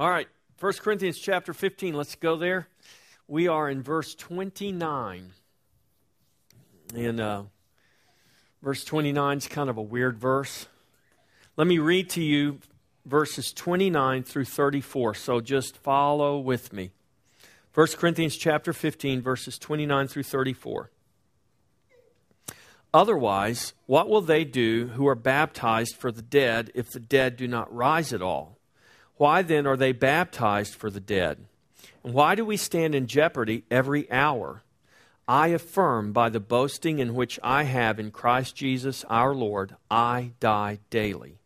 All right, 1 Corinthians chapter 15. Let's go there. We are in verse 29. And uh, verse 29 is kind of a weird verse. Let me read to you verses 29 through 34. So just follow with me. 1 Corinthians chapter 15, verses 29 through 34. Otherwise, what will they do who are baptized for the dead if the dead do not rise at all? Why then are they baptized for the dead? And why do we stand in jeopardy every hour? I affirm by the boasting in which I have in Christ Jesus our Lord, I die daily.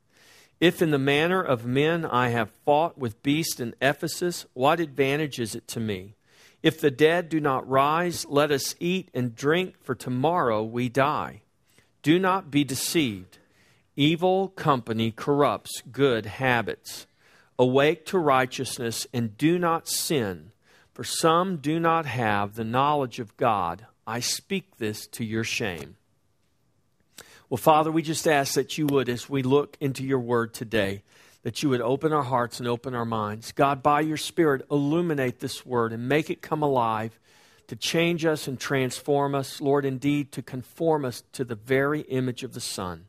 If in the manner of men I have fought with beasts in Ephesus, what advantage is it to me? If the dead do not rise, let us eat and drink, for tomorrow we die. Do not be deceived. Evil company corrupts good habits. Awake to righteousness and do not sin, for some do not have the knowledge of God. I speak this to your shame. Well, Father, we just ask that you would, as we look into your word today, that you would open our hearts and open our minds. God, by your Spirit, illuminate this word and make it come alive to change us and transform us, Lord, indeed, to conform us to the very image of the Son.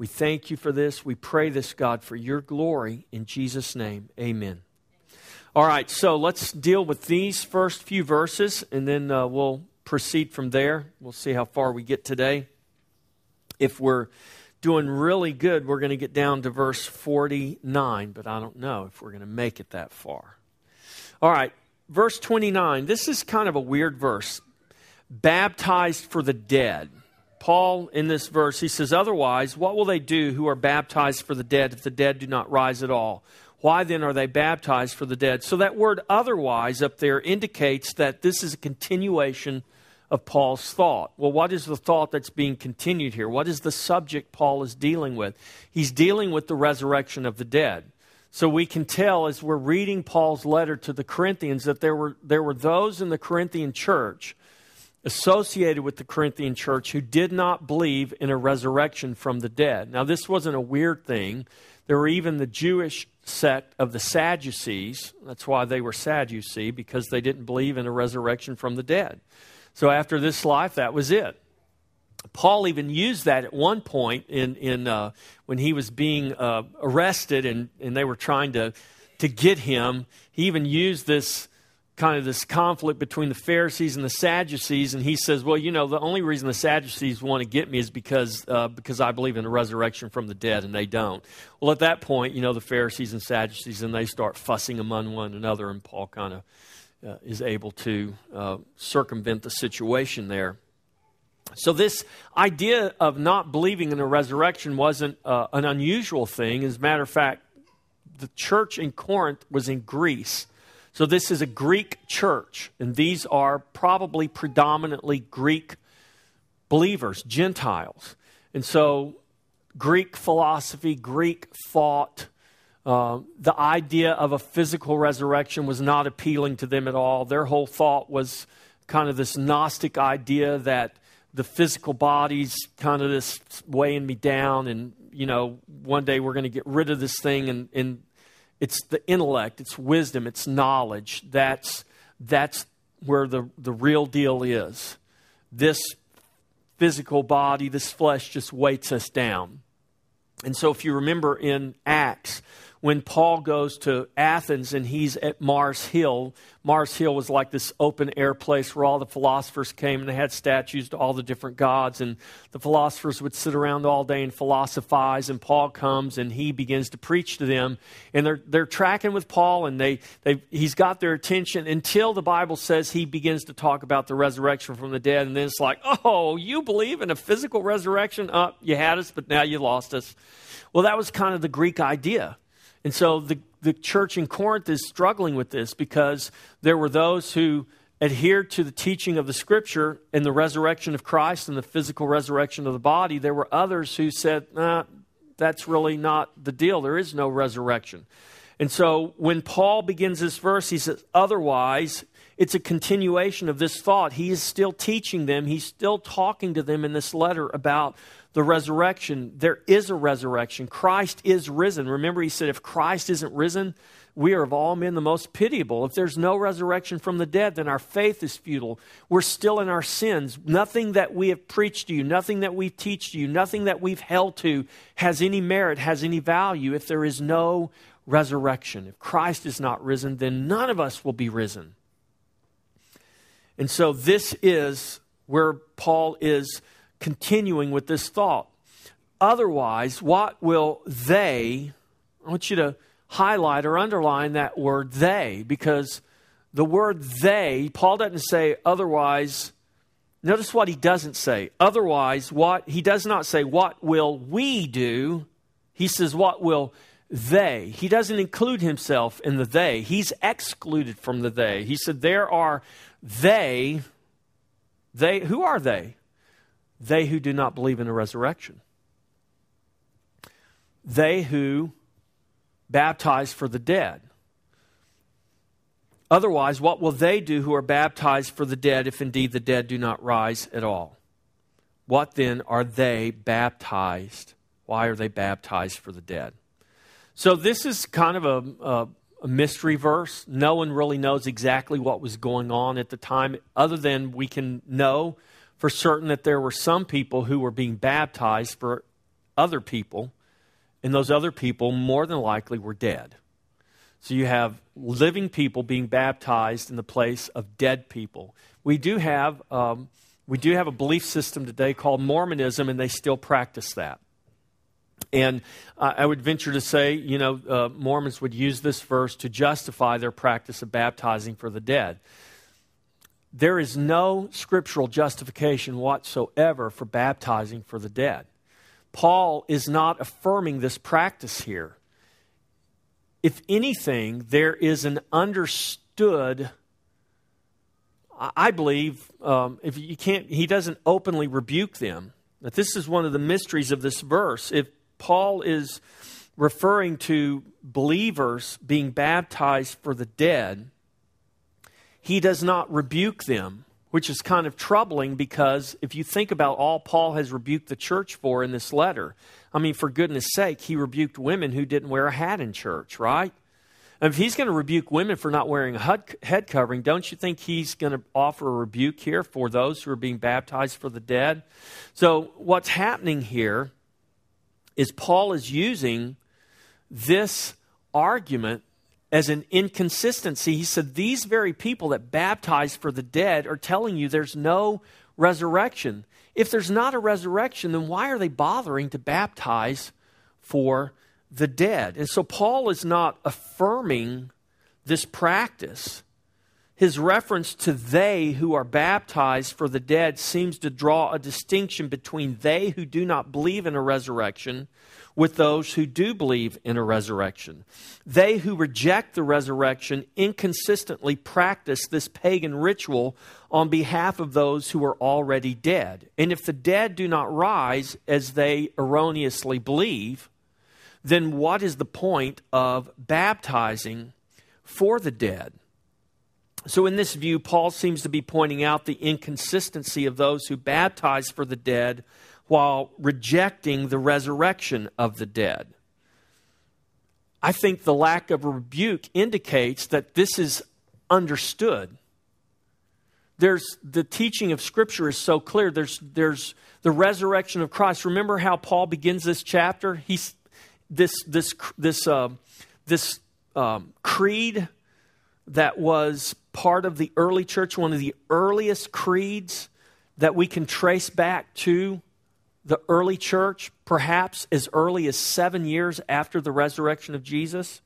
We thank you for this. We pray this, God, for your glory. In Jesus' name, amen. All right, so let's deal with these first few verses, and then uh, we'll proceed from there. We'll see how far we get today. If we're doing really good, we're going to get down to verse 49, but I don't know if we're going to make it that far. All right, verse 29. This is kind of a weird verse. Baptized for the dead. Paul, in this verse, he says, Otherwise, what will they do who are baptized for the dead if the dead do not rise at all? Why then are they baptized for the dead? So that word otherwise up there indicates that this is a continuation of Paul's thought. Well, what is the thought that's being continued here? What is the subject Paul is dealing with? He's dealing with the resurrection of the dead. So we can tell as we're reading Paul's letter to the Corinthians that there were, there were those in the Corinthian church associated with the Corinthian church who did not believe in a resurrection from the dead. Now, this wasn't a weird thing. There were even the Jewish sect of the Sadducees. That's why they were sad, you see, because they didn't believe in a resurrection from the dead. So, after this life, that was it. Paul even used that at one point in, in uh, when he was being uh, arrested and, and they were trying to, to get him. He even used this kind of this conflict between the Pharisees and the Sadducees, and he says, "Well, you know, the only reason the Sadducees want to get me is because uh, because I believe in the resurrection from the dead, and they don't." Well, at that point, you know, the Pharisees and Sadducees, and they start fussing among one another, and Paul kind of uh, is able to uh, circumvent the situation there. So, this idea of not believing in a resurrection wasn't uh, an unusual thing. As a matter of fact, the church in Corinth was in Greece. So, this is a Greek church, and these are probably predominantly Greek believers, Gentiles. And so, Greek philosophy, Greek thought, uh, the idea of a physical resurrection was not appealing to them at all. Their whole thought was kind of this Gnostic idea that the physical body's kind of this weighing me down, and, you know, one day we're going to get rid of this thing and, and it's the intellect, it's wisdom, it's knowledge. That's, that's where the, the real deal is. This physical body, this flesh just weights us down. And so, if you remember in Acts, when Paul goes to Athens and he's at Mars Hill. Mars Hill was like this open air place where all the philosophers came and they had statues to all the different gods. And the philosophers would sit around all day and philosophize. And Paul comes and he begins to preach to them. And they're, they're tracking with Paul and they, they, he's got their attention until the Bible says he begins to talk about the resurrection from the dead. And then it's like, oh, you believe in a physical resurrection? Up, oh, you had us, but now you lost us. Well, that was kind of the Greek idea. And so the, the church in Corinth is struggling with this because there were those who adhered to the teaching of the scripture and the resurrection of Christ and the physical resurrection of the body. There were others who said, nah, that's really not the deal. There is no resurrection. And so when Paul begins this verse, he says, otherwise, it's a continuation of this thought. He is still teaching them, he's still talking to them in this letter about the resurrection. There is a resurrection. Christ is risen. Remember, he said, if Christ isn't risen, we are of all men the most pitiable. If there's no resurrection from the dead, then our faith is futile. We're still in our sins. Nothing that we have preached to you, nothing that we teach to you, nothing that we've held to has any merit, has any value if there is no resurrection. If Christ is not risen, then none of us will be risen. And so this is where Paul is continuing with this thought. Otherwise, what will they, I want you to highlight or underline that word they, because the word they, Paul doesn't say otherwise. Notice what he doesn't say. Otherwise, what he does not say, what will we do? He says, what will they? He doesn't include himself in the they. He's excluded from the they. He said, there are they. They, who are they? They who do not believe in a resurrection. They who baptize for the dead. Otherwise, what will they do who are baptized for the dead if indeed the dead do not rise at all? What then are they baptized? Why are they baptized for the dead? So, this is kind of a, a, a, mystery verse. No one really knows exactly what was going on at the time, other than we can know for certain that there were some people who were being baptized for other people, and those other people more than likely were dead. So you have living people being baptized in the place of dead people. We do have um, we do have a belief system today called Mormonism, and they still practice that. And I would venture to say, you know, uh, Mormons would use this verse to justify their practice of baptizing for the dead. There is no scriptural justification whatsoever for baptizing for the dead. Paul is not affirming this practice here. If anything, there is an understood. I believe um, if you can't, he doesn't openly rebuke them. That this is one of the mysteries of this verse. If Paul is referring to believers being baptized for the dead, he does not rebuke them, which is kind of troubling because if you think about all Paul has rebuked the church for in this letter, I mean, for goodness sake, he rebuked women who didn't wear a hat in church, right? And if he's going to rebuke women for not wearing a head covering, don't you think he's going to offer a rebuke here for those who are being baptized for the dead? So, what's happening here is Paul is using this argument as an inconsistency. He said, These very people that baptize for the dead are telling you there's no resurrection. If there's not a resurrection, then why are they bothering to baptize for the dead? And so Paul is not affirming this practice. His reference to they who are baptized for the dead seems to draw a distinction between they who do not believe in a resurrection with those who do believe in a resurrection. They who reject the resurrection inconsistently practice this pagan ritual on behalf of those who are already dead. And if the dead do not rise as they erroneously believe, then what is the point of baptizing for the dead? So, in this view, Paul seems to be pointing out the inconsistency of those who baptize for the dead while rejecting the resurrection of the dead. I think the lack of rebuke indicates that this is understood. There's the teaching of Scripture is so clear. There's, there's the resurrection of Christ. Remember how Paul begins this chapter? He's this this this uh, this um, creed that was part of the early church, one of the earliest creeds that we can trace back to the early church, perhaps as early as seven years after the resurrection of Jesus.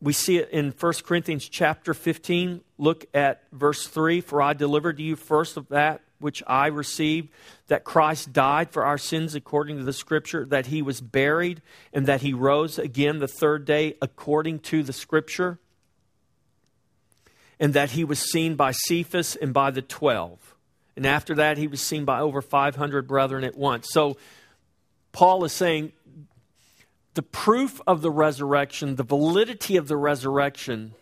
We see it in 1 Corinthians chapter 15. Look at verse 3 For I delivered to you first of that which I received, that Christ died for our sins according to the Scripture, that he was buried, and that he rose again the third day according to the Scripture and that he was seen by Cephas and by the twelve. And after that, he was seen by over 500 brethren at once. So, Paul is saying the proof of the resurrection, the validity of the resurrection,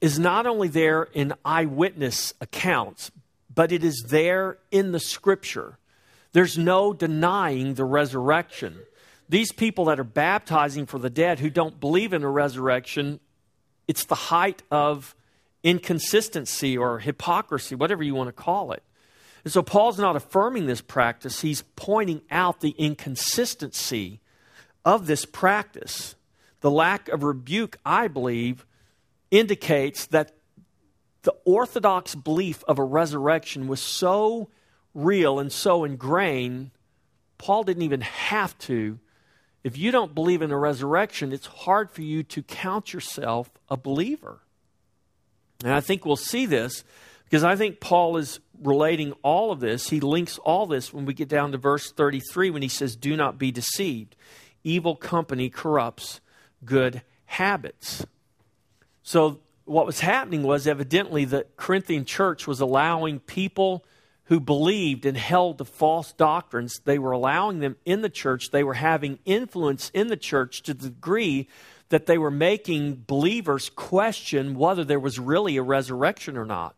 is not only there in eyewitness accounts, but it is there in the scripture. There's no denying the resurrection. These people that are baptizing for the dead who don't believe in a resurrection it's the height of inconsistency or hypocrisy, whatever you want to call it. And so Paul's not affirming this practice, he's pointing out the inconsistency of this practice. The lack of rebuke, I believe, indicates that the orthodox belief of a resurrection was so real and so ingrained, Paul didn't even have to. If you don't believe in a resurrection, it's hard for you to count yourself a believer. And I think we'll see this because I think Paul is relating all of this. He links all this when we get down to verse 33 when he says, Do not be deceived. Evil company corrupts good habits. So, what was happening was evidently the Corinthian church was allowing people who believed and held to false doctrines, they were allowing them in the church. They were having influence in the church to the degree that they were making believers question whether there was really a resurrection or not.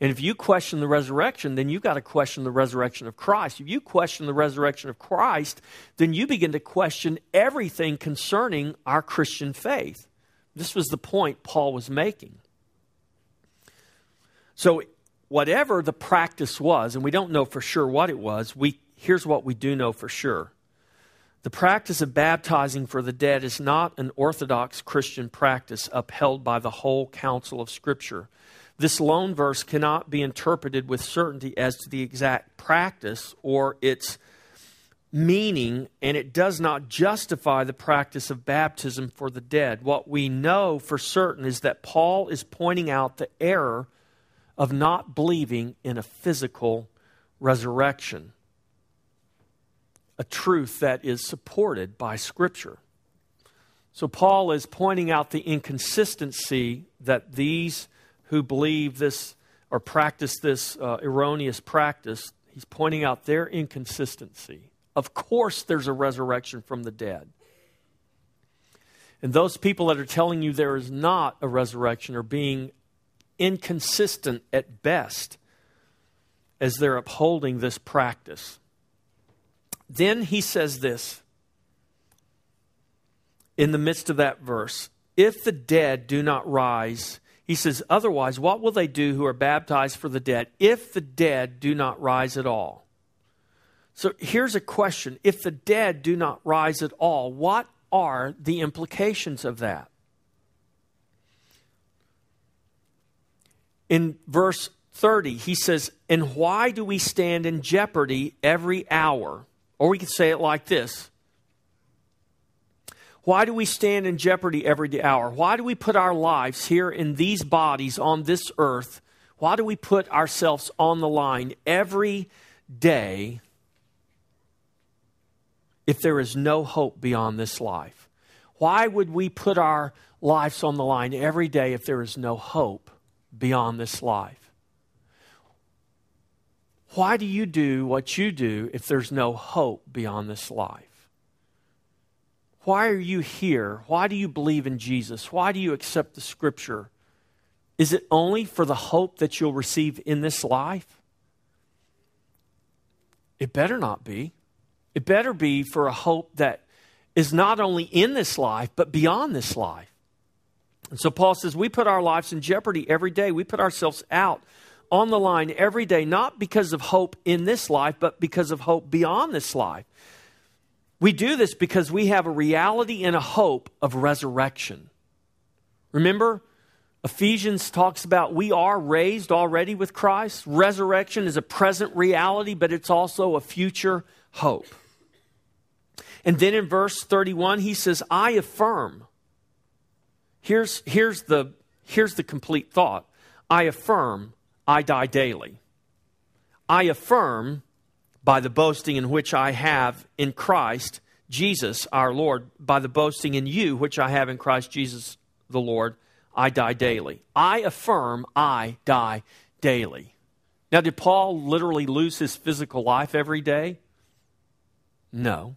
And if you question the resurrection, then you've got to question the resurrection of Christ. If you question the resurrection of Christ, then you begin to question everything concerning our Christian faith. This was the point Paul was making. So, whatever the practice was, and we don't know for sure what it was, we, here's what we do know for sure. The practice of baptizing for the dead is not an orthodox Christian practice upheld by the whole counsel of Scripture. This lone verse cannot be interpreted with certainty as to the exact practice or its meaning, and it does not justify the practice of baptism for the dead. What we know for certain is that Paul is pointing out the error of not believing in a physical resurrection, a truth that is supported by Scripture. So, Paul is pointing out the inconsistency that these who believe this or practice this uh, erroneous practice, he's pointing out their inconsistency. Of course, there's a resurrection from the dead. And those people that are telling you there is not a resurrection are being inconsistent at best as they're upholding this practice. Then he says this in the midst of that verse If the dead do not rise, he says, Otherwise, what will they do who are baptized for the dead if the dead do not rise at all? So here's a question If the dead do not rise at all, what are the implications of that? In verse 30, he says, And why do we stand in jeopardy every hour? Or we could say it like this why do we stand in jeopardy every hour? Why do we put our lives here in these bodies on this earth? Why do we put ourselves on the line every day if there is no hope beyond this life? Why would we put our lives on the line every day if there is no hope beyond this life? Why do you do what you do if there's no hope beyond this life? Why are you here? Why do you believe in Jesus? Why do you accept the scripture? Is it only for the hope that you'll receive in this life? It better not be. It better be for a hope that is not only in this life, but beyond this life. And so Paul says, we put our lives in jeopardy every day. We put ourselves out on the line every day, not because of hope in this life, but because of hope beyond this life. We do this because we have a reality and a hope of resurrection. Remember, Ephesians talks about we are raised already with Christ. Resurrection is a present reality, but it's also a future hope. And then in verse 31, he says, I affirm. Here's, here's, the, here's the complete thought I affirm I die daily. I affirm by the boasting in which I have in Christ Jesus our Lord, by the boasting in you which I have in Christ Jesus the Lord, I die daily. I affirm I die daily. Now, did Paul literally lose his physical life every day? No.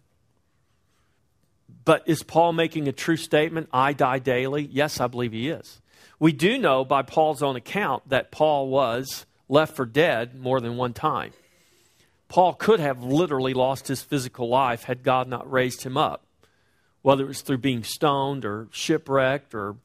But is Paul making a true statement, I die daily? Yes, I believe he is. We do know by Paul's own account that Paul was left for dead more than one time. Paul could have literally lost his physical life had God not raised him up, whether it was through being stoned or shipwrecked or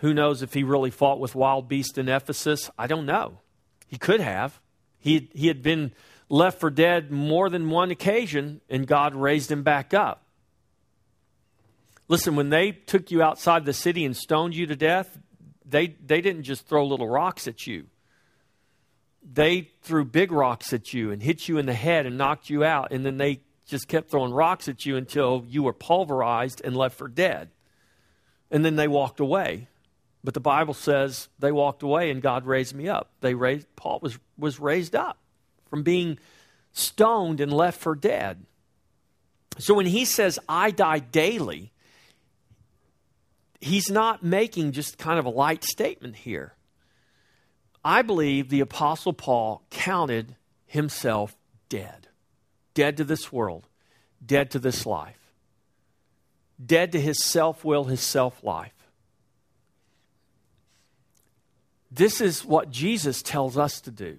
Who knows if he really fought with wild beasts in Ephesus? I don't know. He could have. He, he had been left for dead more than one occasion, and God raised him back up. Listen, when they took you outside the city and stoned you to death, they, they didn't just throw little rocks at you. They threw big rocks at you and hit you in the head and knocked you out, and then they just kept throwing rocks at you until you were pulverized and left for dead. And then they walked away. But the Bible says they walked away and God raised me up. They raised Paul was, was raised up from being stoned and left for dead. So when he says, I die daily, he's not making just kind of a light statement here. I believe the Apostle Paul counted himself dead. Dead to this world, dead to this life, dead to his self will, his self life. This is what Jesus tells us to do.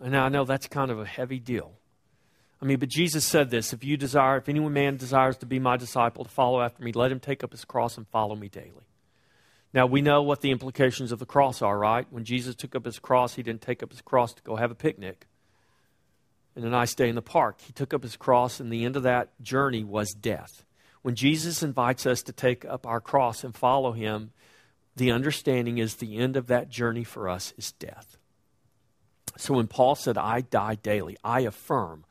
And I know that's kind of a heavy deal. I mean, but Jesus said this if you desire, if any man desires to be my disciple, to follow after me, let him take up his cross and follow me daily. Now, we know what the implications of the cross are, right? When Jesus took up his cross, he didn't take up his cross to go have a picnic and a nice day in the park. He took up his cross, and the end of that journey was death. When Jesus invites us to take up our cross and follow him, the understanding is the end of that journey for us is death. So when Paul said, I die daily, I affirm,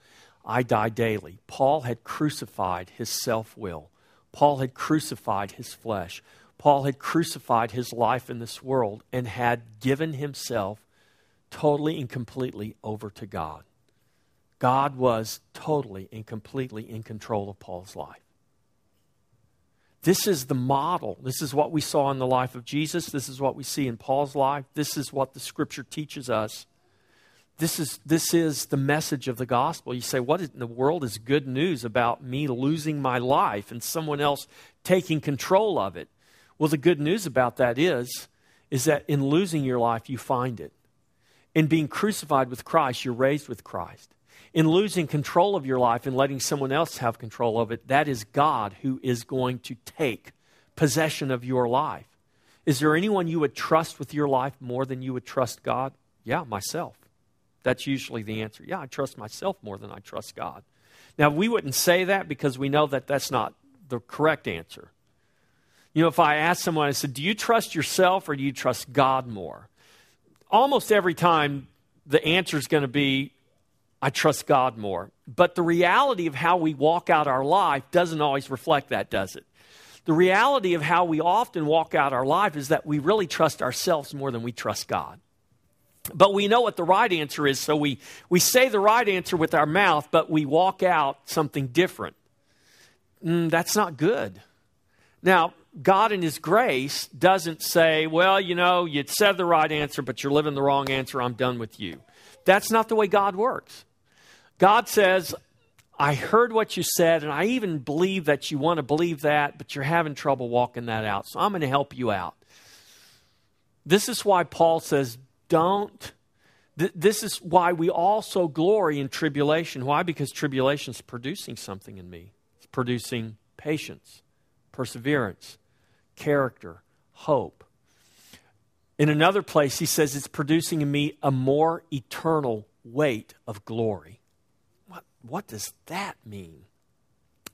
I die daily. Paul had crucified his self will, Paul had crucified his flesh. Paul had crucified his life in this world and had given himself totally and completely over to God. God was totally and completely in control of Paul's life. This is the model. This is what we saw in the life of Jesus. This is what we see in Paul's life. This is what the scripture teaches us. This is, this is the message of the gospel. You say, What in the world is good news about me losing my life and someone else taking control of it? Well, the good news about that is, is that in losing your life, you find it. In being crucified with Christ, you're raised with Christ. In losing control of your life and letting someone else have control of it, that is God who is going to take possession of your life. Is there anyone you would trust with your life more than you would trust God? Yeah, myself. That's usually the answer. Yeah, I trust myself more than I trust God. Now, we wouldn't say that because we know that that's not the correct answer. You know, if I ask someone, I said, Do you trust yourself or do you trust God more? Almost every time the answer is going to be, I trust God more. But the reality of how we walk out our life doesn't always reflect that, does it? The reality of how we often walk out our life is that we really trust ourselves more than we trust God. But we know what the right answer is, so we, we say the right answer with our mouth, but we walk out something different. Mm, that's not good. Now, God in His grace doesn't say, well, you know, you said the right answer, but you're living the wrong answer. I'm done with you. That's not the way God works. God says, I heard what you said, and I even believe that you want to believe that, but you're having trouble walking that out. So I'm going to help you out. This is why Paul says, don't. Th- this is why we also glory in tribulation. Why? Because tribulation is producing something in me, it's producing patience, perseverance, character, hope. In another place, he says it's producing in me a more eternal weight of glory. What, what does that mean?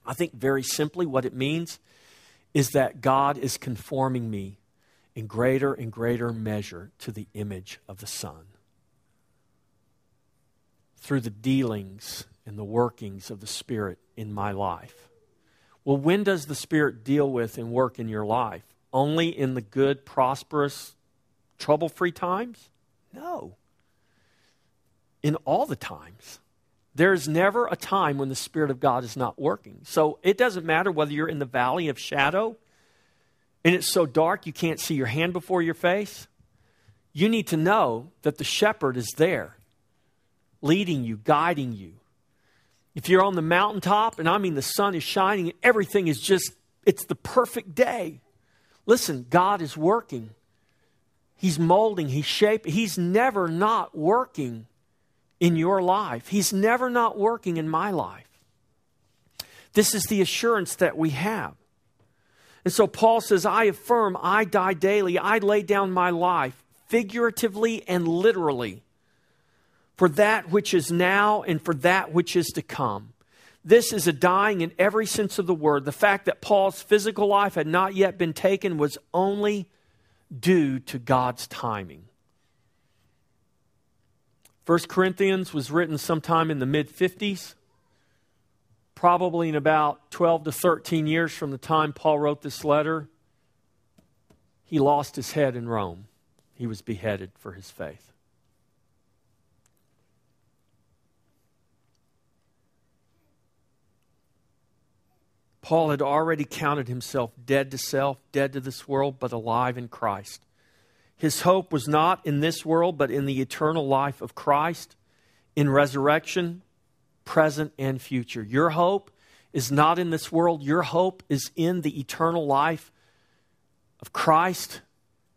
I think very simply what it means is that God is conforming me in greater and greater measure to the image of the Son. Through the dealings and the workings of the Spirit in my life. Well, when does the Spirit deal with and work in your life? Only in the good, prosperous, trouble free times? No. In all the times. There's never a time when the Spirit of God is not working. So it doesn't matter whether you're in the valley of shadow and it's so dark you can't see your hand before your face. You need to know that the shepherd is there, leading you, guiding you, if you're on the mountaintop, and I mean the sun is shining, and everything is just, it's the perfect day. Listen, God is working. He's molding, He's shaping. He's never not working in your life. He's never not working in my life. This is the assurance that we have. And so Paul says, I affirm, I die daily. I lay down my life, figuratively and literally, for that which is now and for that which is to come. This is a dying in every sense of the word. The fact that Paul's physical life had not yet been taken was only due to God's timing. 1 Corinthians was written sometime in the mid 50s, probably in about 12 to 13 years from the time Paul wrote this letter. He lost his head in Rome. He was beheaded for his faith. Paul had already counted himself dead to self, dead to this world, but alive in Christ. His hope was not in this world, but in the eternal life of Christ, in resurrection, present and future. Your hope is not in this world, your hope is in the eternal life of Christ,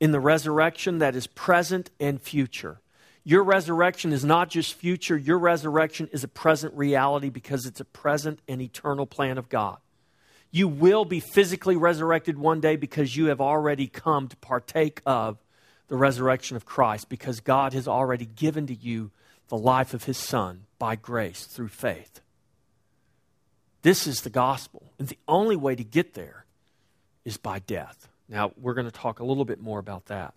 in the resurrection that is present and future. Your resurrection is not just future, your resurrection is a present reality because it's a present and eternal plan of God. You will be physically resurrected one day because you have already come to partake of the resurrection of Christ, because God has already given to you the life of His Son by grace through faith. This is the gospel. And the only way to get there is by death. Now, we're going to talk a little bit more about that.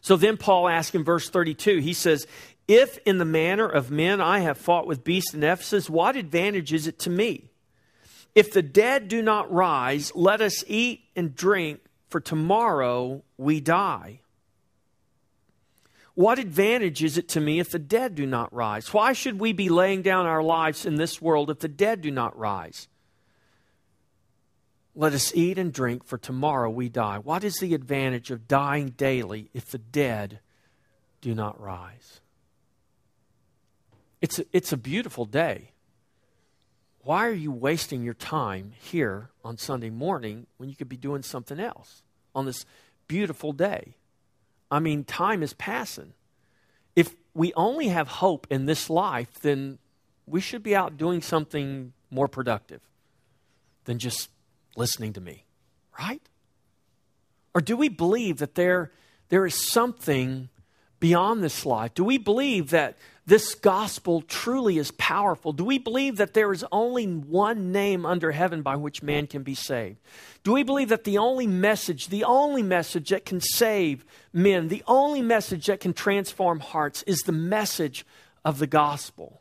So then Paul asks in verse 32, he says, If in the manner of men I have fought with beasts in Ephesus, what advantage is it to me? If the dead do not rise, let us eat and drink, for tomorrow we die. What advantage is it to me if the dead do not rise? Why should we be laying down our lives in this world if the dead do not rise? Let us eat and drink, for tomorrow we die. What is the advantage of dying daily if the dead do not rise? It's a, it's a beautiful day. Why are you wasting your time here on Sunday morning when you could be doing something else on this beautiful day? I mean, time is passing. If we only have hope in this life, then we should be out doing something more productive than just listening to me, right? Or do we believe that there, there is something beyond this life? Do we believe that this gospel truly is powerful? Do we believe that there is only one name under heaven by which man can be saved? Do we believe that the only message, the only message that can save men, the only message that can transform hearts is the message of the gospel?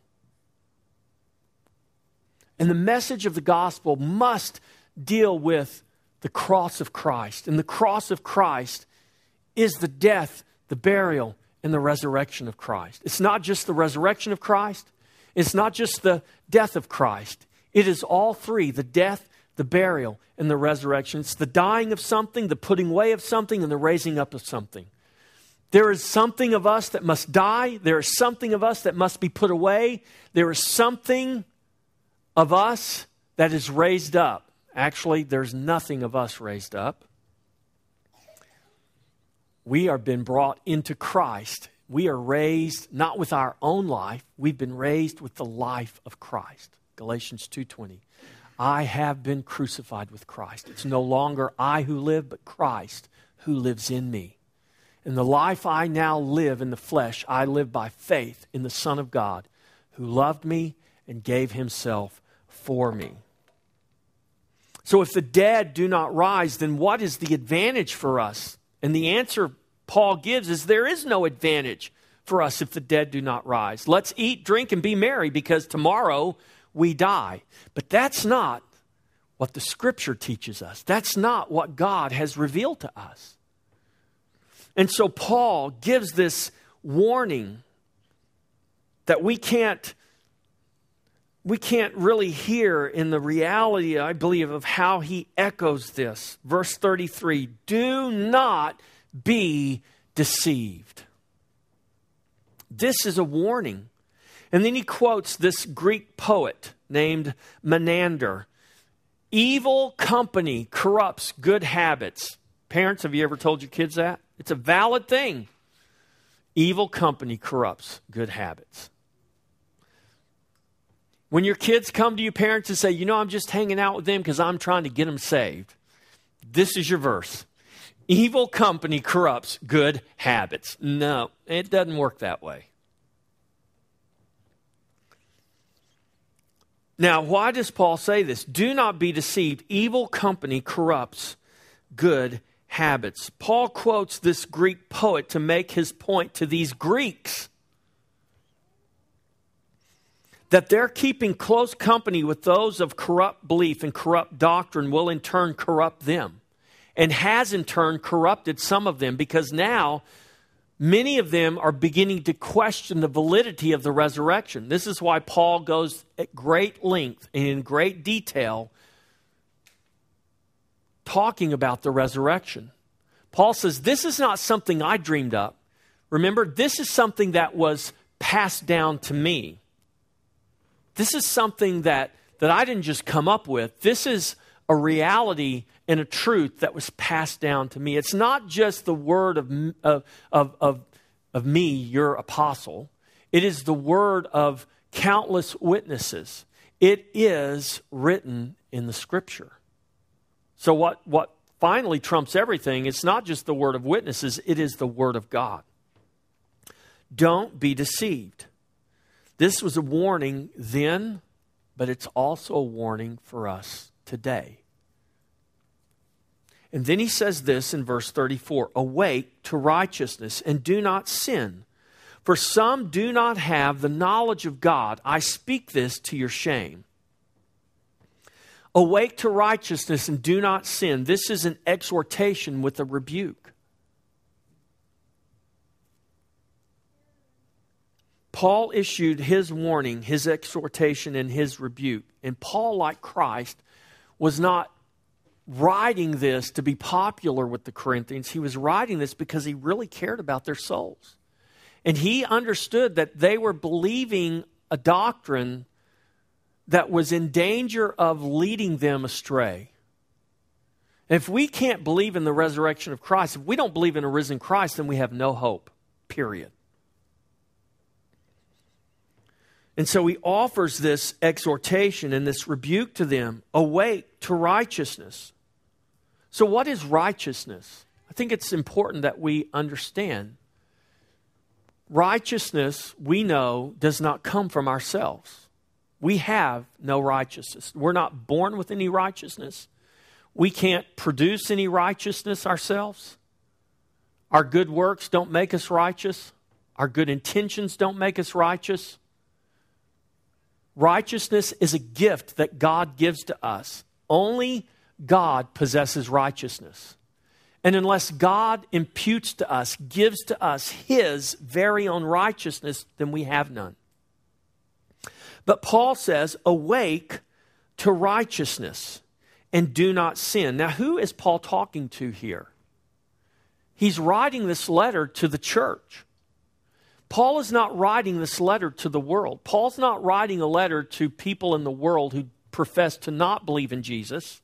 And the message of the gospel must deal with the cross of Christ. And the cross of Christ is the death, the burial, and the resurrection of Christ. It's not just the resurrection of Christ, it's not just the death of Christ. It is all three the death, the burial, and the resurrection. It's the dying of something, the putting away of something, and the raising up of something. There is something of us that must die. There is something of us that must be put away. There is something of us that is raised up. Actually, there's nothing of us raised up we are been brought into Christ. We are raised not with our own life, we've been raised with the life of Christ. Galatians 2:20. I have been crucified with Christ. It's no longer I who live, but Christ who lives in me. And the life I now live in the flesh, I live by faith in the Son of God who loved me and gave himself for me. So if the dead do not rise, then what is the advantage for us? And the answer Paul gives is there is no advantage for us if the dead do not rise. Let's eat, drink, and be merry because tomorrow we die. But that's not what the scripture teaches us. That's not what God has revealed to us. And so Paul gives this warning that we can't we can't really hear in the reality, I believe, of how he echoes this. Verse 33 Do not be deceived. This is a warning. And then he quotes this Greek poet named Menander Evil company corrupts good habits. Parents, have you ever told your kids that? It's a valid thing. Evil company corrupts good habits. When your kids come to you, parents, and say, You know, I'm just hanging out with them because I'm trying to get them saved, This is your verse. Evil company corrupts good habits. No, it doesn't work that way. Now, why does Paul say this? Do not be deceived. Evil company corrupts good habits. Paul quotes this Greek poet to make his point to these Greeks that they're keeping close company with those of corrupt belief and corrupt doctrine will in turn corrupt them and has in turn corrupted some of them because now many of them are beginning to question the validity of the resurrection. This is why Paul goes at great length and in great detail talking about the resurrection. Paul says, This is not something I dreamed up. Remember, this is something that was passed down to me. This is something that, that I didn't just come up with. This is a reality and a truth that was passed down to me. It's not just the word of, of, of, of, of me, your apostle, it is the word of countless witnesses. It is written in the scripture. So, what, what finally trumps everything, it's not just the word of witnesses, it is the word of God. Don't be deceived. This was a warning then, but it's also a warning for us today. And then he says this in verse 34 Awake to righteousness and do not sin. For some do not have the knowledge of God. I speak this to your shame. Awake to righteousness and do not sin. This is an exhortation with a rebuke. Paul issued his warning, his exhortation, and his rebuke. And Paul, like Christ, was not writing this to be popular with the Corinthians. He was writing this because he really cared about their souls. And he understood that they were believing a doctrine that was in danger of leading them astray. If we can't believe in the resurrection of Christ, if we don't believe in a risen Christ, then we have no hope, period. And so he offers this exhortation and this rebuke to them awake to righteousness. So, what is righteousness? I think it's important that we understand. Righteousness, we know, does not come from ourselves. We have no righteousness. We're not born with any righteousness. We can't produce any righteousness ourselves. Our good works don't make us righteous. Our good intentions don't make us righteous. Righteousness is a gift that God gives to us. Only God possesses righteousness. And unless God imputes to us, gives to us His very own righteousness, then we have none. But Paul says, Awake to righteousness and do not sin. Now, who is Paul talking to here? He's writing this letter to the church. Paul is not writing this letter to the world. Paul's not writing a letter to people in the world who profess to not believe in Jesus.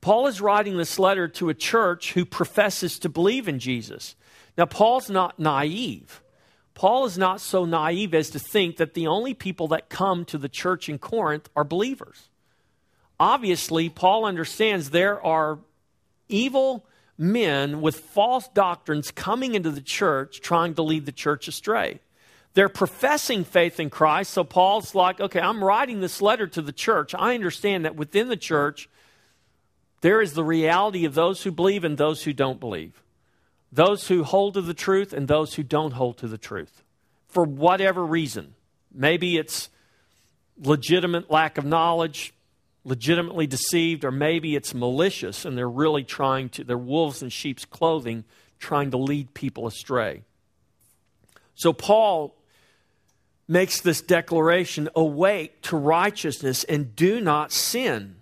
Paul is writing this letter to a church who professes to believe in Jesus. Now, Paul's not naive. Paul is not so naive as to think that the only people that come to the church in Corinth are believers. Obviously, Paul understands there are evil men with false doctrines coming into the church trying to lead the church astray. They're professing faith in Christ, so Paul's like, okay, I'm writing this letter to the church. I understand that within the church, there is the reality of those who believe and those who don't believe, those who hold to the truth and those who don't hold to the truth for whatever reason. Maybe it's legitimate lack of knowledge, legitimately deceived, or maybe it's malicious and they're really trying to, they're wolves in sheep's clothing, trying to lead people astray. So Paul makes this declaration awake to righteousness and do not sin.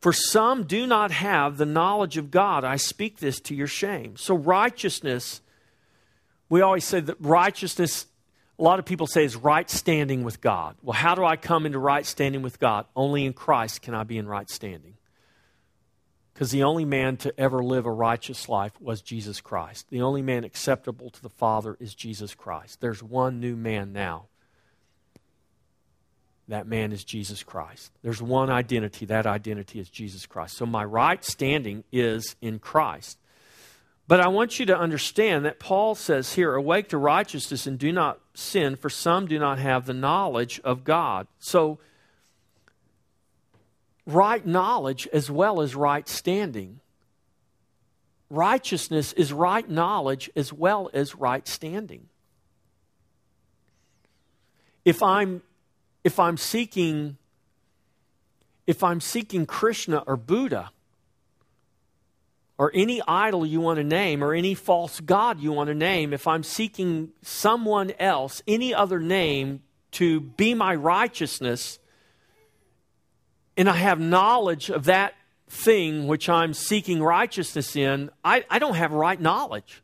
For some do not have the knowledge of God. I speak this to your shame. So, righteousness, we always say that righteousness a lot of people say is right standing with God. Well, how do I come into right standing with God? Only in Christ can I be in right standing. Because the only man to ever live a righteous life was Jesus Christ. The only man acceptable to the Father is Jesus Christ. There's one new man now. that man is Jesus Christ. There's one identity, that identity is Jesus Christ. So my right standing is in Christ. But I want you to understand that Paul says here, awake to righteousness and do not sin, for some do not have the knowledge of God. So, right knowledge as well as right standing. Righteousness is right knowledge as well as right standing. If I'm if I'm seeking if I'm seeking Krishna or Buddha or any idol you want to name or any false god you want to name, if I'm seeking someone else, any other name to be my righteousness, and I have knowledge of that thing which I'm seeking righteousness in, I, I don't have right knowledge.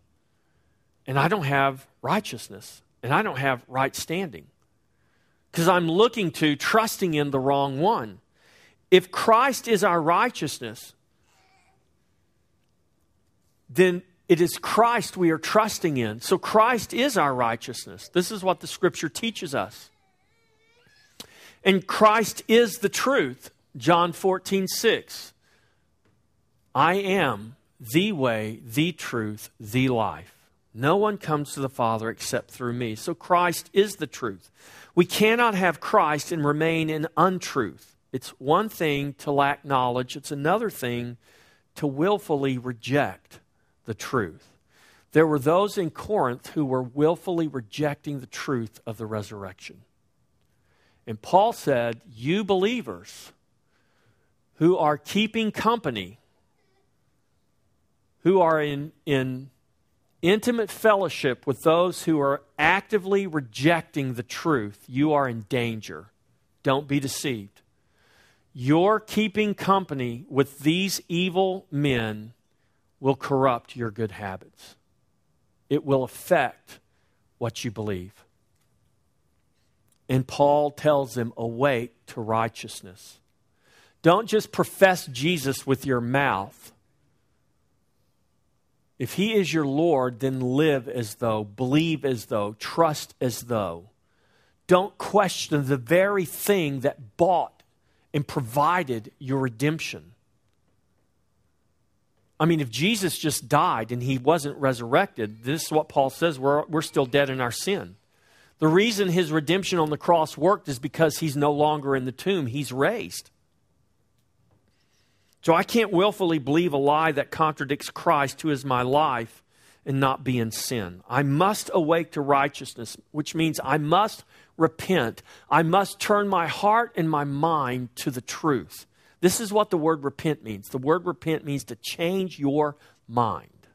And I don't have righteousness. And I don't have right standing because I'm looking to, trusting in the wrong one. If Christ is our righteousness, then it is Christ we are trusting in. So Christ is our righteousness. This is what the scripture teaches us. And Christ is the truth. John 14, 6. I am the way, the truth, the life. No one comes to the Father except through me. So Christ is the truth. We cannot have Christ and remain in untruth. It's one thing to lack knowledge, it's another thing to willfully reject the truth. There were those in Corinth who were willfully rejecting the truth of the resurrection. And Paul said, You believers who are keeping company, who are in, in intimate fellowship with those who are actively rejecting the truth, you are in danger. Don't be deceived. Your keeping company with these evil men will corrupt your good habits. It will affect what you believe. And Paul tells them, awake to righteousness. Don't just profess Jesus with your mouth if He is your Lord, then live as though, believe as though, trust as though. Don't question the very thing that bought and provided your redemption. I mean, if Jesus just died and he wasn't resurrected, this is what Paul says we're, we're still dead in our sin. The reason his redemption on the cross worked is because he's no longer in the tomb, he's raised. So I can't willfully believe a lie that contradicts Christ, who is my life, and not be in sin. I must awake to righteousness, which means I must repent. I must turn my heart and my mind to the truth. This is what the word repent means. The word repent means to change your mind.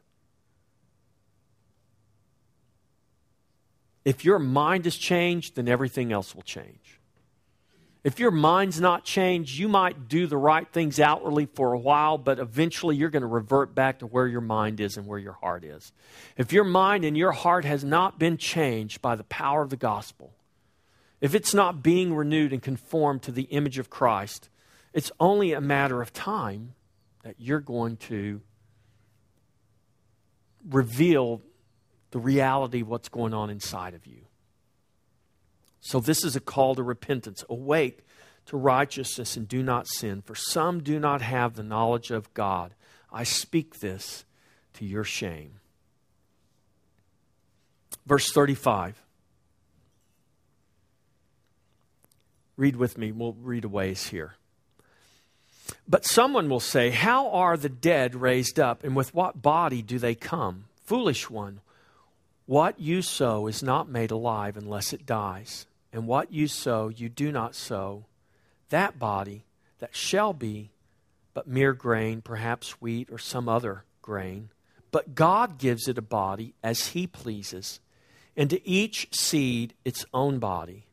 If your mind is changed, then everything else will change. If your mind's not changed, you might do the right things outwardly for a while, but eventually you're going to revert back to where your mind is and where your heart is. If your mind and your heart has not been changed by the power of the gospel, if it's not being renewed and conformed to the image of Christ, it's only a matter of time that you're going to reveal the reality of what's going on inside of you. So, this is a call to repentance. Awake to righteousness and do not sin, for some do not have the knowledge of God. I speak this to your shame. Verse 35. Read with me. We'll read a ways here. But someone will say, How are the dead raised up, and with what body do they come? Foolish one, what you sow is not made alive unless it dies. And what you sow, you do not sow. That body that shall be but mere grain, perhaps wheat or some other grain. But God gives it a body as He pleases, and to each seed its own body.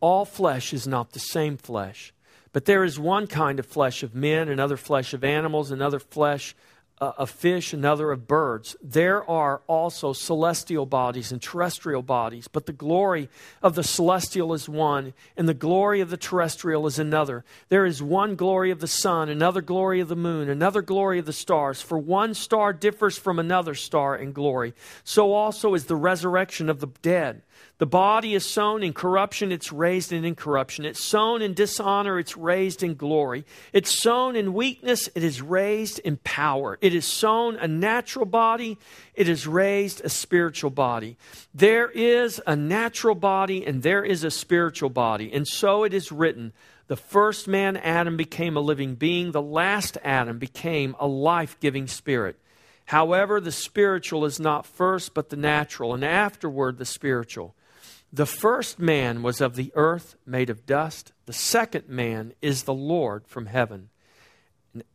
All flesh is not the same flesh, but there is one kind of flesh of men, another flesh of animals, another flesh uh, of fish, another of birds. There are also celestial bodies and terrestrial bodies, but the glory of the celestial is one, and the glory of the terrestrial is another. There is one glory of the sun, another glory of the moon, another glory of the stars. For one star differs from another star in glory. So also is the resurrection of the dead. The body is sown in corruption, it's raised in incorruption. It's sown in dishonor, it's raised in glory. It's sown in weakness, it is raised in power. It is sown a natural body, it is raised a spiritual body. There is a natural body and there is a spiritual body. And so it is written the first man, Adam, became a living being, the last Adam became a life giving spirit. However, the spiritual is not first, but the natural, and afterward the spiritual. The first man was of the earth, made of dust. The second man is the Lord from heaven.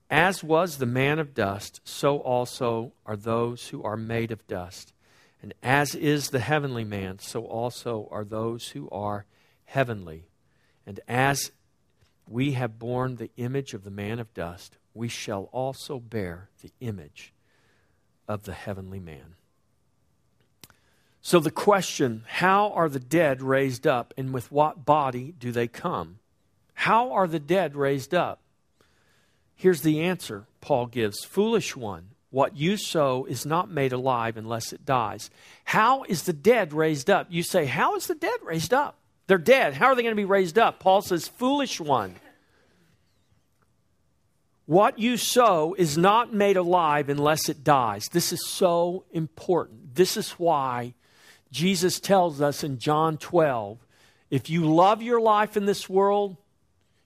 As was the man of dust, so also are those who are made of dust. And as is the heavenly man, so also are those who are heavenly. And as we have borne the image of the man of dust, we shall also bear the image of the heavenly man. So, the question how are the dead raised up, and with what body do they come? How are the dead raised up? Here's the answer Paul gives Foolish one, what you sow is not made alive unless it dies. How is the dead raised up? You say, How is the dead raised up? They're dead. How are they going to be raised up? Paul says, Foolish one. What you sow is not made alive unless it dies. This is so important. This is why Jesus tells us in John 12 if you love your life in this world,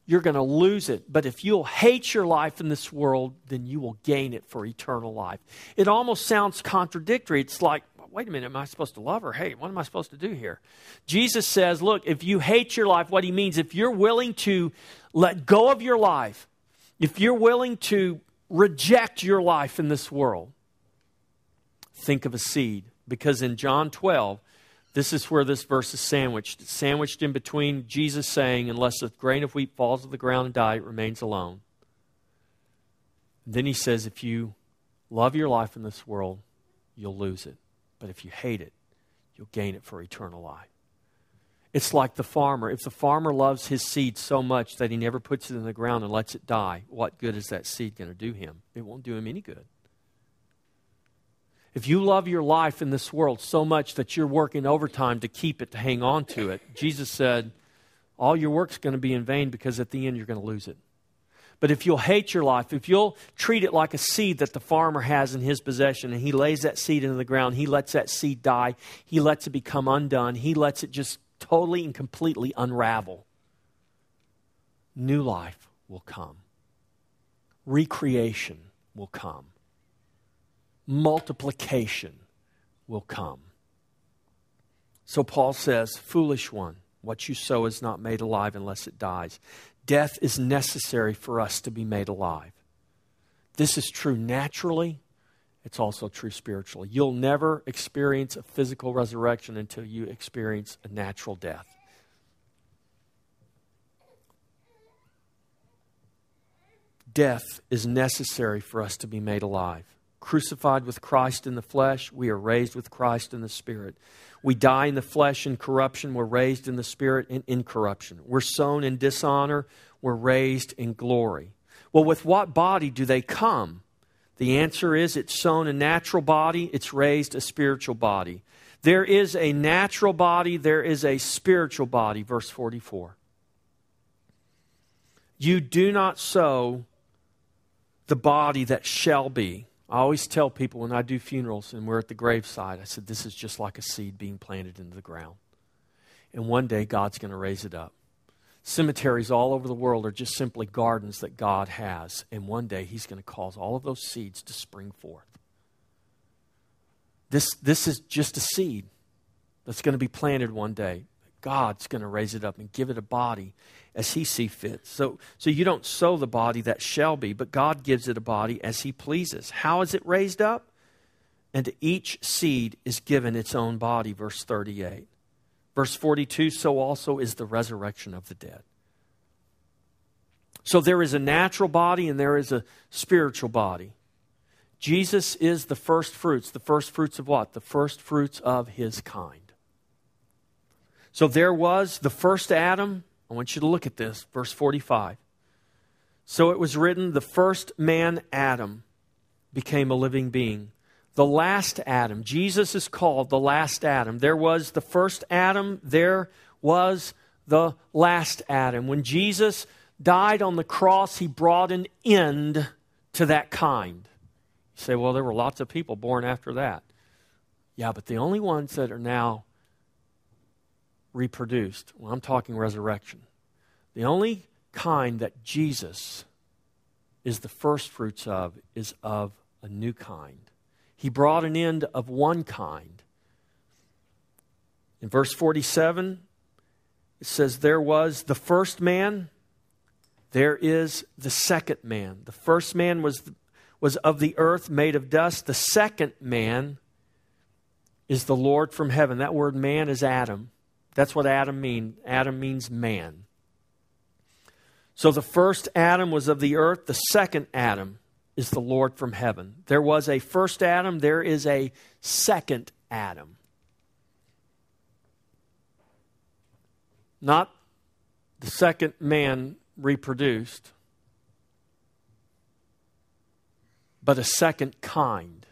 you're going to lose it. But if you'll hate your life in this world, then you will gain it for eternal life. It almost sounds contradictory. It's like, wait a minute, am I supposed to love her? Hey, what am I supposed to do here? Jesus says, look, if you hate your life, what he means, if you're willing to let go of your life, if you're willing to reject your life in this world, think of a seed because in John 12, this is where this verse is sandwiched. It's sandwiched in between Jesus saying, Unless a grain of wheat falls to the ground and dies, it remains alone. And then he says, If you love your life in this world, you'll lose it. But if you hate it, you'll gain it for eternal life. It's like the farmer. If the farmer loves his seed so much that he never puts it in the ground and lets it die, what good is that seed going to do him? It won't do him any good. If you love your life in this world so much that you're working overtime to keep it, to hang on to it, Jesus said, all your work's going to be in vain because at the end you're going to lose it. But if you'll hate your life, if you'll treat it like a seed that the farmer has in his possession, and he lays that seed into the ground, he lets that seed die, he lets it become undone, he lets it just totally and completely unravel, new life will come. Recreation will come multiplication will come. So Paul says, Foolish one, what you sow is not made alive unless it dies. Death is necessary for us to be made alive. This is true naturally, it's also true spiritually. You'll never experience a physical resurrection until you experience a natural death. Death is necessary for us to be made alive crucified with Christ in the flesh, we are raised with Christ in the spirit. We die in the flesh in corruption, we're raised in the spirit in incorruption. We're sown in dishonor, we're raised in glory. Well, with what body do they come? The answer is it's sown a natural body, it's raised a spiritual body. There is a natural body, there is a spiritual body, verse 44. You do not sow the body that shall be I always tell people when I do funerals and we're at the graveside, I said, this is just like a seed being planted into the ground. And one day God's going to raise it up. Cemeteries all over the world are just simply gardens that God has. And one day He's going to cause all of those seeds to spring forth. This, this is just a seed that's going to be planted one day. God's going to raise it up and give it a body as he see fit. So, so you don't sow the body that shall be, but God gives it a body as he pleases. How is it raised up? And to each seed is given its own body, verse 38. Verse 42 so also is the resurrection of the dead. So there is a natural body and there is a spiritual body. Jesus is the first fruits. The first fruits of what? The first fruits of his kind. So there was the first Adam. I want you to look at this, verse 45. So it was written, the first man, Adam, became a living being. The last Adam, Jesus is called the last Adam. There was the first Adam, there was the last Adam. When Jesus died on the cross, he brought an end to that kind. You say, well, there were lots of people born after that. Yeah, but the only ones that are now reproduced, well, I'm talking resurrection, the only kind that Jesus is the first fruits of is of a new kind. He brought an end of one kind. In verse 47, it says, There was the first man, there is the second man. The first man was, was of the earth, made of dust. The second man is the Lord from heaven. That word man is Adam. That's what Adam means. Adam means man. So the first Adam was of the earth, the second Adam is the Lord from heaven. There was a first Adam, there is a second Adam. Not the second man reproduced, but a second kind.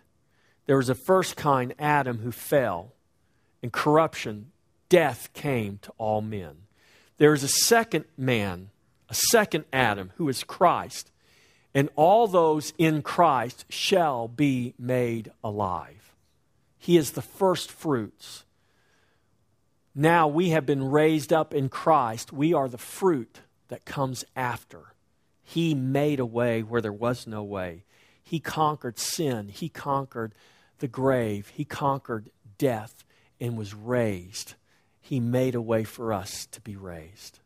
There was a first kind, Adam, who fell, and corruption, death came to all men. There is a second man, a second Adam, who is Christ, and all those in Christ shall be made alive. He is the first fruits. Now we have been raised up in Christ. We are the fruit that comes after. He made a way where there was no way. He conquered sin. He conquered the grave. He conquered death and was raised. He made a way for us to be raised.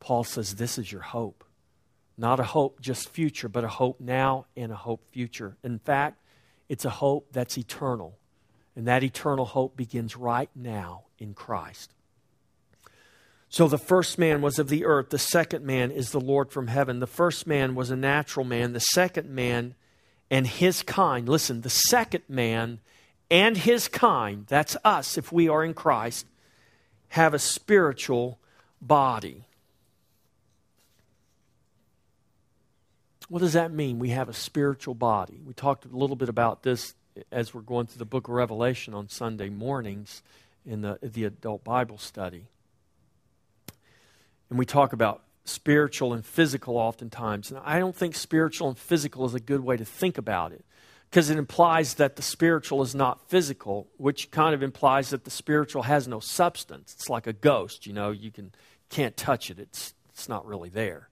Paul says this is your hope. Not a hope just future, but a hope now and a hope future. In fact, it's a hope that's eternal. And that eternal hope begins right now in Christ. So the first man was of the earth, the second man is the Lord from heaven. The first man was a natural man, the second man and his kind. Listen, the second man and his kind, that's us if we are in Christ, have a spiritual body. What does that mean? We have a spiritual body. We talked a little bit about this as we're going through the book of Revelation on Sunday mornings in the, the adult Bible study. And we talk about spiritual and physical oftentimes. And I don't think spiritual and physical is a good way to think about it because it implies that the spiritual is not physical, which kind of implies that the spiritual has no substance. It's like a ghost, you know, you can, can't touch it, it's, it's not really there.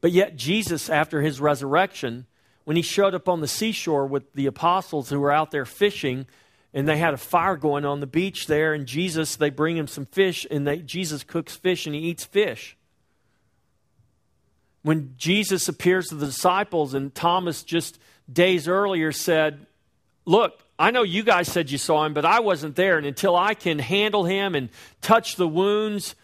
But yet, Jesus, after his resurrection, when he showed up on the seashore with the apostles who were out there fishing, and they had a fire going on the beach there, and Jesus, they bring him some fish, and they, Jesus cooks fish and he eats fish. When Jesus appears to the disciples, and Thomas just days earlier said, Look, I know you guys said you saw him, but I wasn't there. And until I can handle him and touch the wounds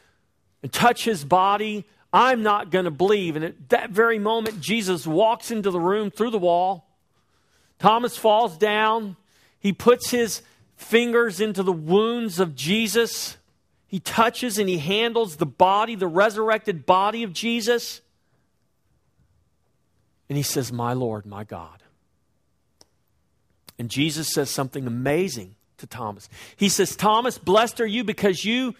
and touch his body, I'm not going to believe. And at that very moment, Jesus walks into the room through the wall. Thomas falls down. He puts his fingers into the wounds of Jesus. He touches and he handles the body, the resurrected body of Jesus. And he says, My Lord, my God. And Jesus says something amazing to Thomas. He says, Thomas, blessed are you because you,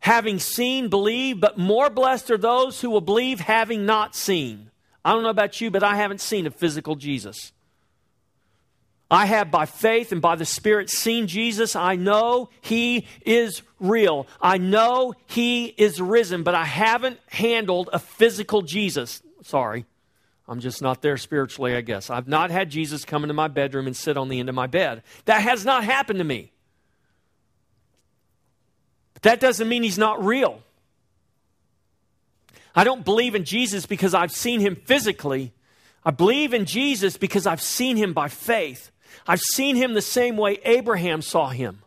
having seen, believe, but more blessed are those who will believe having not seen. I don't know about you, but I haven't seen a physical Jesus. I have by faith and by the Spirit seen Jesus. I know He is real. I know He is risen, but I haven't handled a physical Jesus. Sorry. I'm just not there spiritually, I guess. I've not had Jesus come into my bedroom and sit on the end of my bed. That has not happened to me. But that doesn't mean he's not real. I don't believe in Jesus because I've seen him physically. I believe in Jesus because I've seen him by faith. I've seen him the same way Abraham saw him,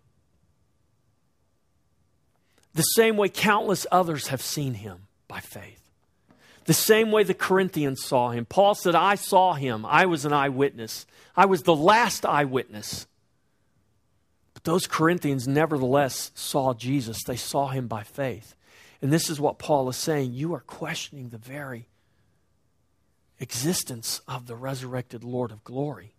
the same way countless others have seen him by faith. The same way the Corinthians saw him. Paul said, I saw him. I was an eyewitness. I was the last eyewitness. But those Corinthians nevertheless saw Jesus. They saw him by faith. And this is what Paul is saying. You are questioning the very existence of the resurrected Lord of glory.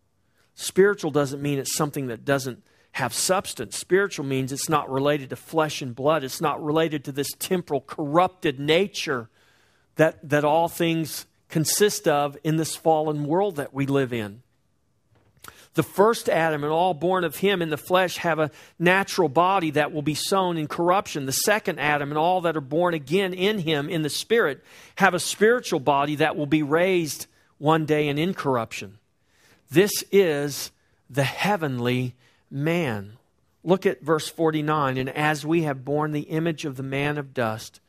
Spiritual doesn't mean it's something that doesn't have substance. Spiritual means it's not related to flesh and blood, it's not related to this temporal, corrupted nature that, that all things consist of in this fallen world that we live in. The first Adam and all born of him in the flesh have a natural body that will be sown in corruption. The second Adam and all that are born again in him in the spirit have a spiritual body that will be raised one day in incorruption. This is the heavenly man. Look at verse 49 and as we have borne the image of the man of dust,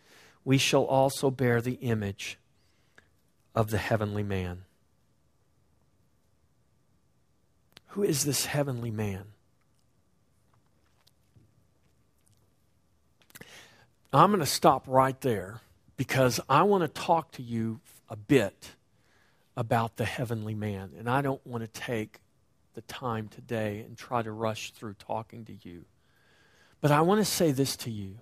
we shall also bear the image of the heavenly man. Who is this heavenly man? I'm going to stop right there because I want to talk to you a bit about the heavenly man. And I don't want to take the time today and try to rush through talking to you. But I want to say this to you.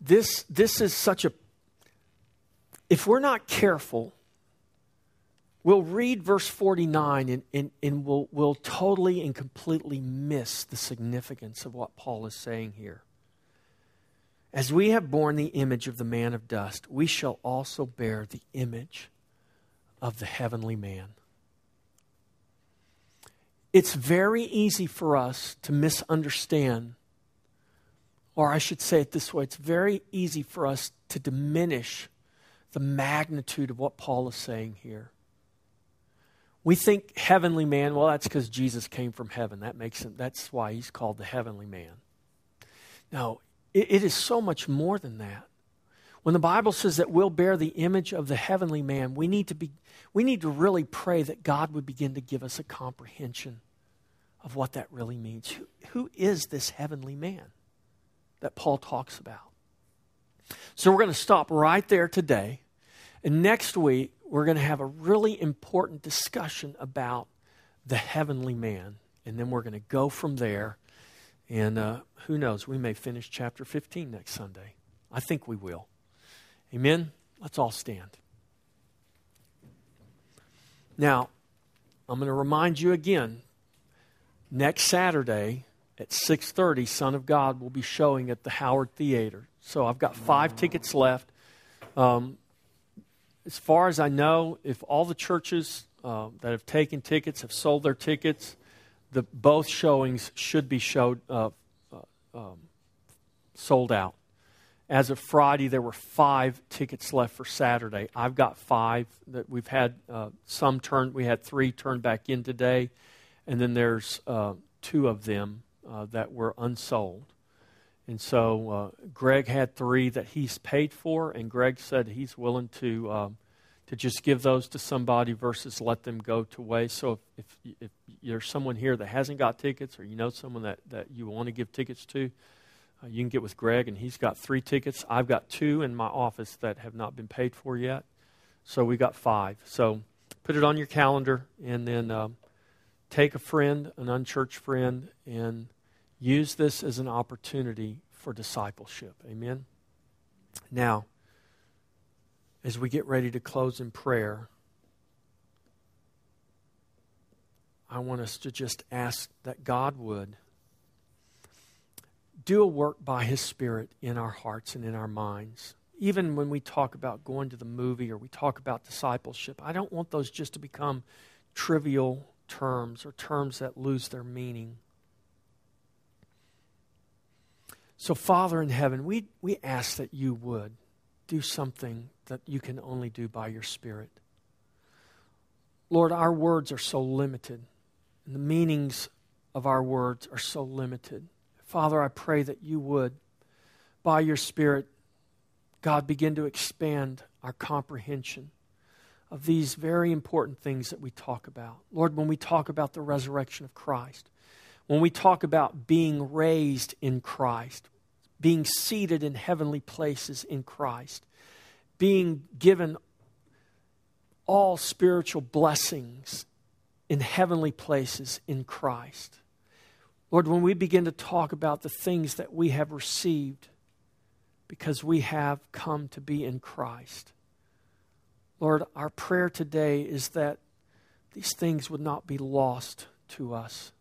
This, this is such a, if we're not careful, we'll read verse 49 and, and, and we'll, we'll totally and completely miss the significance of what Paul is saying here. As we have borne the image of the man of dust, we shall also bear the image of the heavenly man. It's very easy for us to misunderstand, or I should say it this way it's very easy for us to diminish the magnitude of what Paul is saying here. We think heavenly man, well, that's because Jesus came from heaven. That makes him, that's why he's called the heavenly man. No, it, it is so much more than that. When the Bible says that we'll bear the image of the heavenly man, we need to be we need to really pray that God would begin to give us a comprehension of what that really means. Who, who is this heavenly man that Paul talks about? So we're going to stop right there today. And next week, we're going to have a really important discussion about the heavenly man. And then we're going to go from there. And uh, who knows, we may finish chapter 15 next Sunday. I think we will. Amen? Let's all stand. Now, I'm going to remind you again next Saturday at 6:30 Son of God will be showing at the Howard Theater. So I've got 5 tickets left. Um, as far as I know, if all the churches uh, that have taken tickets have sold their tickets, the both showings should be showed uh, uh, um, sold out. As of Friday, there were five tickets left for Saturday. I've got five that we've had uh, some turned. We had three turned back in today, and then there's uh, two of them uh, that were unsold. And so uh, Greg had three that he's paid for, and Greg said he's willing to um, to just give those to somebody versus let them go to waste. So if, if, if there's someone here that hasn't got tickets, or you know someone that, that you want to give tickets to, uh, you can get with Greg, and he's got three tickets. I've got two in my office that have not been paid for yet. So we got five. So put it on your calendar, and then um, take a friend, an unchurched friend, and use this as an opportunity for discipleship. Amen. Now, as we get ready to close in prayer, I want us to just ask that God would do a work by His Spirit in our hearts and in our minds. Even when we talk about going to the movie or we talk about discipleship, I don't want those just to become trivial terms or terms that lose their meaning. So, Father in heaven, we, we ask that you would do something that you can only do by your Spirit. Lord, our words are so limited, and the meanings of our words are so limited. Father, I pray that you would, by your Spirit, God, begin to expand our comprehension of these very important things that we talk about. Lord, when we talk about the resurrection of Christ, when we talk about being raised in Christ, being seated in heavenly places in Christ, being given all spiritual blessings in heavenly places in Christ. Lord, when we begin to talk about the things that we have received because we have come to be in Christ, Lord, our prayer today is that these things would not be lost to us,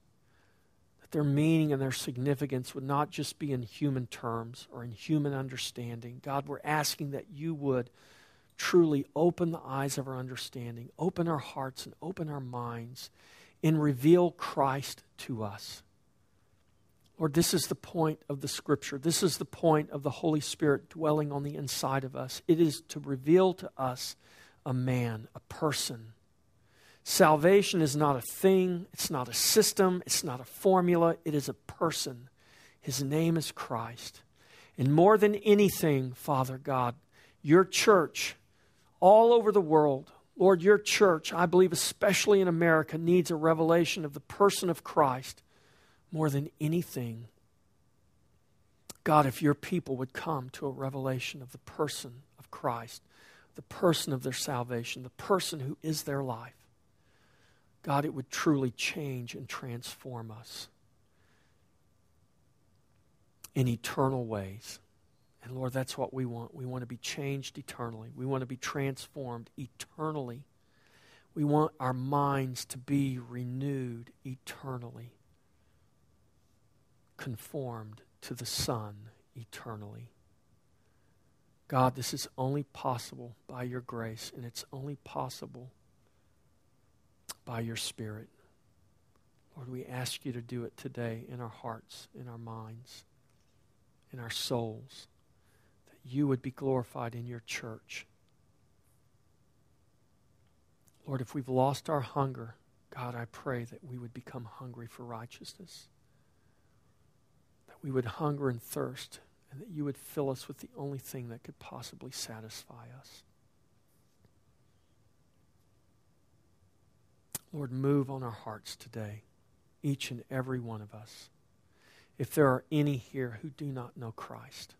their meaning and their significance would not just be in human terms or in human understanding. God, we're asking that you would truly open the eyes of our understanding, open our hearts, and open our minds, and reveal Christ to us. Lord, this is the point of the Scripture. This is the point of the Holy Spirit dwelling on the inside of us. It is to reveal to us a man, a person. Salvation is not a thing, it's not a system, it's not a formula, it is a person. His name is Christ. And more than anything, Father God, your church all over the world, Lord, your church, I believe especially in America, needs a revelation of the person of Christ more than anything. God, if your people would come to a revelation of the person of Christ, the person of their salvation, the person who is their life, God, it would truly change and transform us in eternal ways. And Lord, that's what we want. We want to be changed eternally. We want to be transformed eternally. We want our minds to be renewed eternally conformed to the Son eternally. God, this is only possible by your grace, and it's only possible by your Spirit. Lord, we ask you to do it today in our hearts, in our minds, in our souls, that you would be glorified in your church. Lord, if we've lost our hunger, God, I pray that we would become hungry for righteousness that we would hunger and thirst, and that you would fill us with the only thing that could possibly satisfy us. Lord, move on our hearts today, each and every one of us. If there are any here who do not know Christ,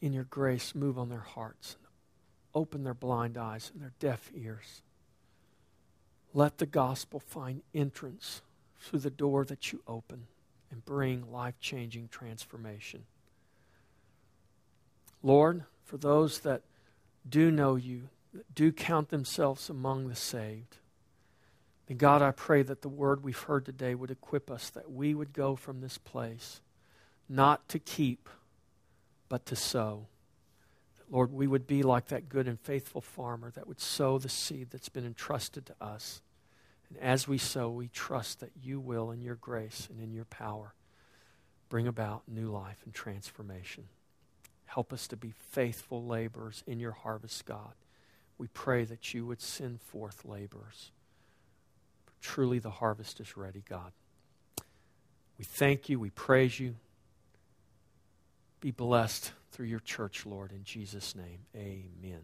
in your grace, move on their hearts and open their blind eyes and their deaf ears. Let the gospel find entrance through the door that you open and bring life changing transformation. Lord, for those that do know you, do count themselves among the saved, and God, I pray that the word we've heard today would equip us, that we would go from this place not to keep, but to sow. That, Lord, we would be like that good and faithful farmer that would sow the seed that's been entrusted to us. And as we sow, we trust that you will, in your grace and in your power, bring about new life and transformation. Help us to be faithful laborers in your harvest, God. We pray that you would send forth laborers. For truly, the harvest is ready, God. We thank you. We praise you. Be blessed through your church, Lord. In Jesus' name, amen.